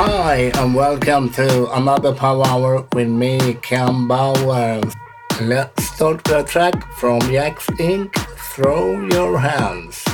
Hi, and welcome to another Power Hour with me, Ken Bauer. Let's start with a track from Jaxx Inc. Throw Your Hands.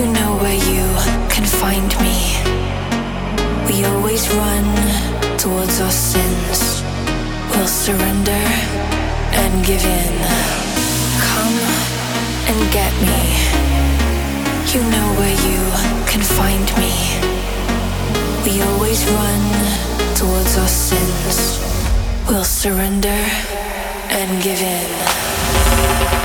You know where you can find me. We always run towards our sins. We'll surrender and give in. Come and get me. You know where you can find me. We always run towards our sins. We'll surrender and give in.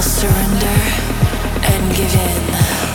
We'll surrender and give in.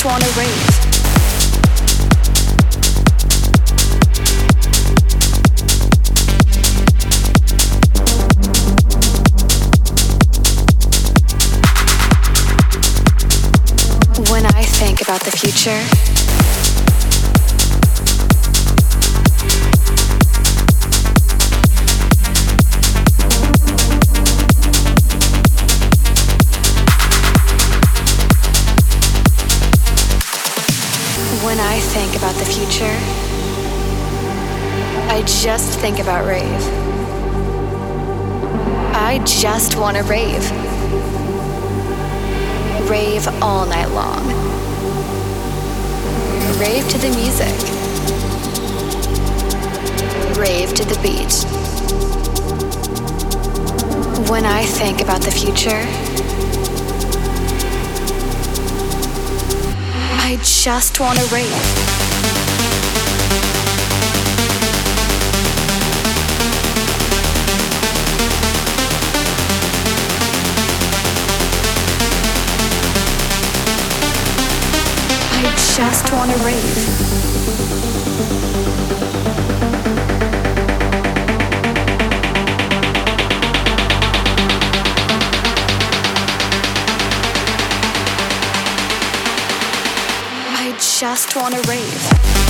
Just want to rave. When I think about the future, about the future, I just think about rave. I just want to rave rave all night long. Rave to the music. Rave to the beat. When I think about the future, I just want to rave. Just want to rave. I just want to rave.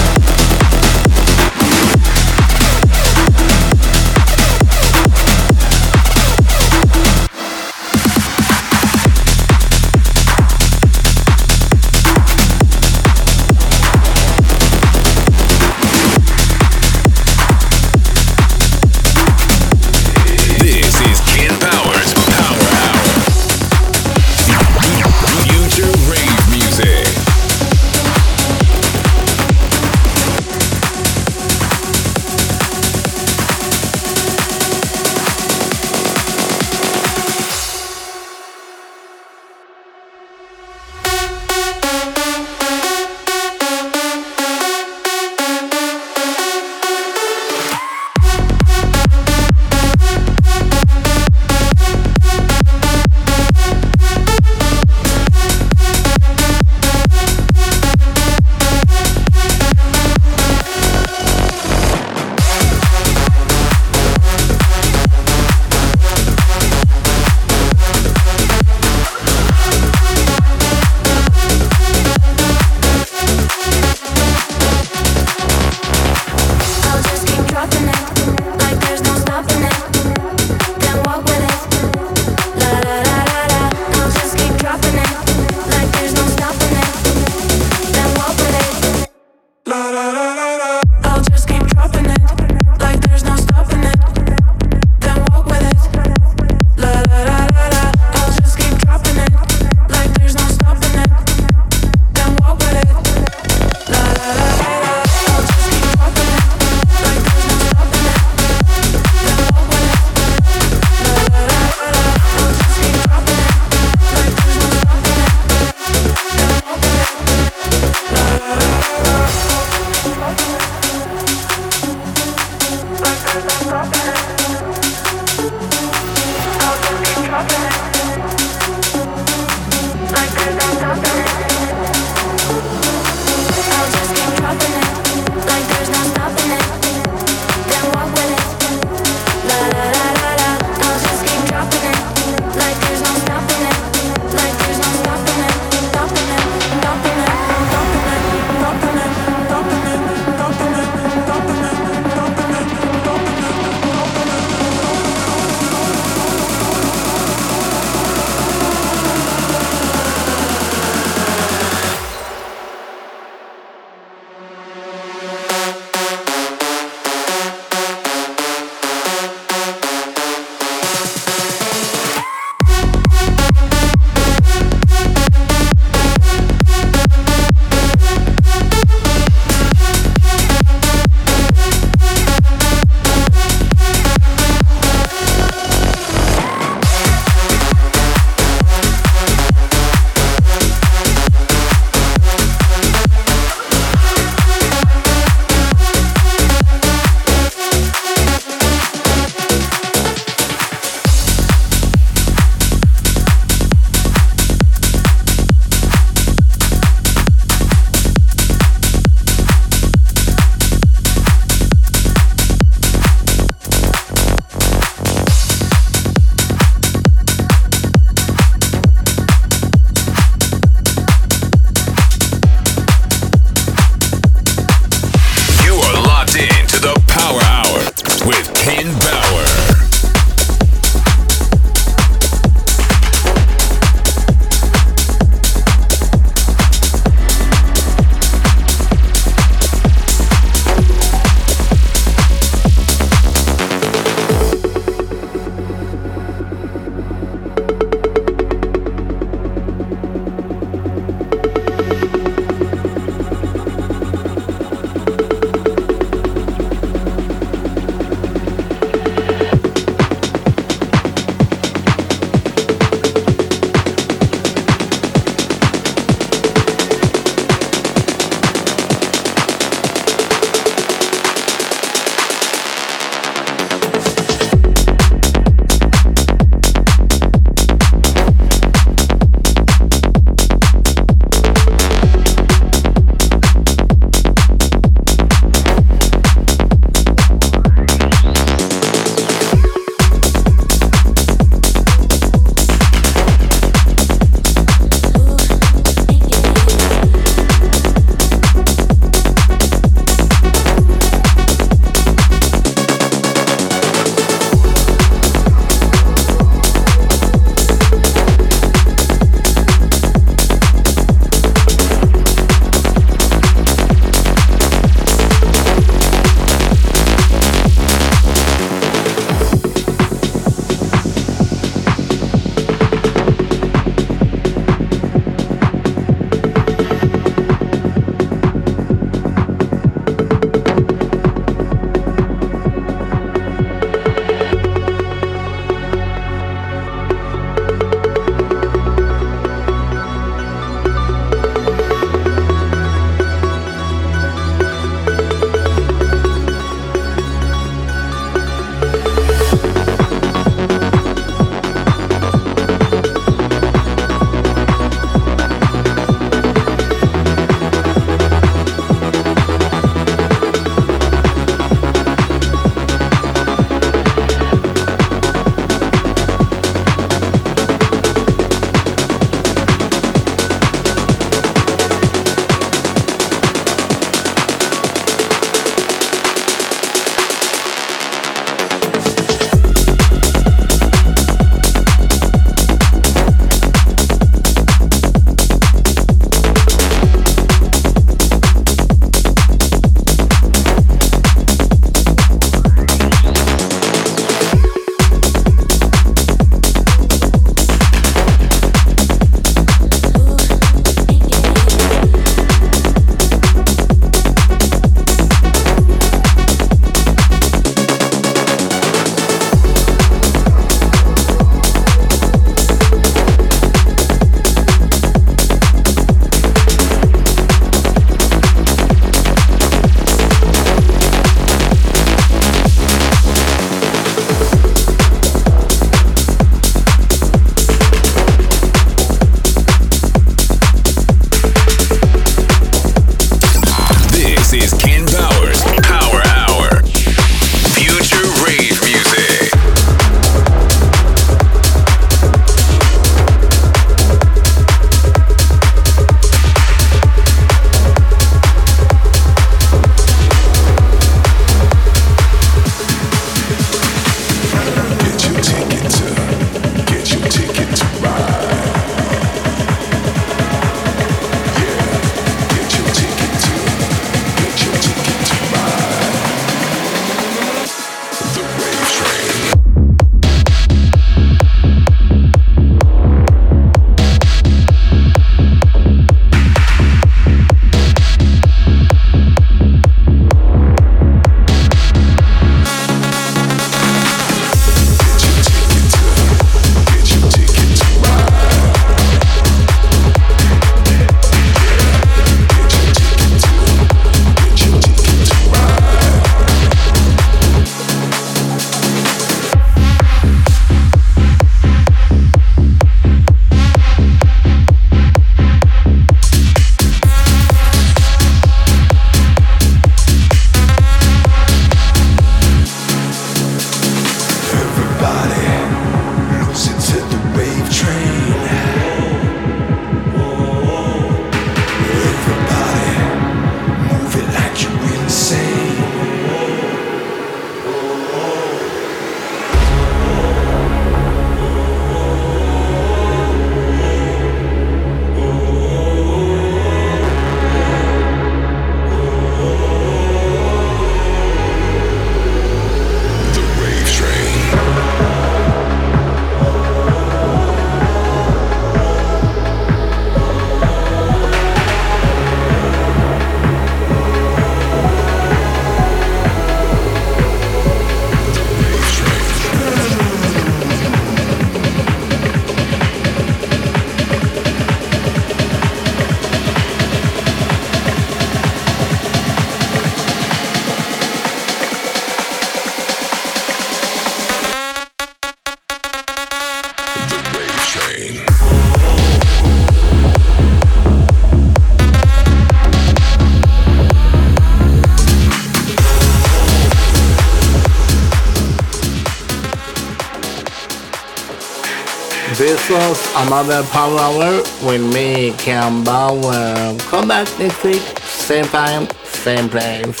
Was another Power Hour with me, Ken Bauer. Come back next week, same time, same place.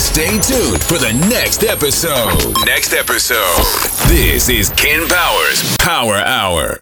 Stay tuned for the next episode. Next episode. This is Ken Bauer's Power Hour.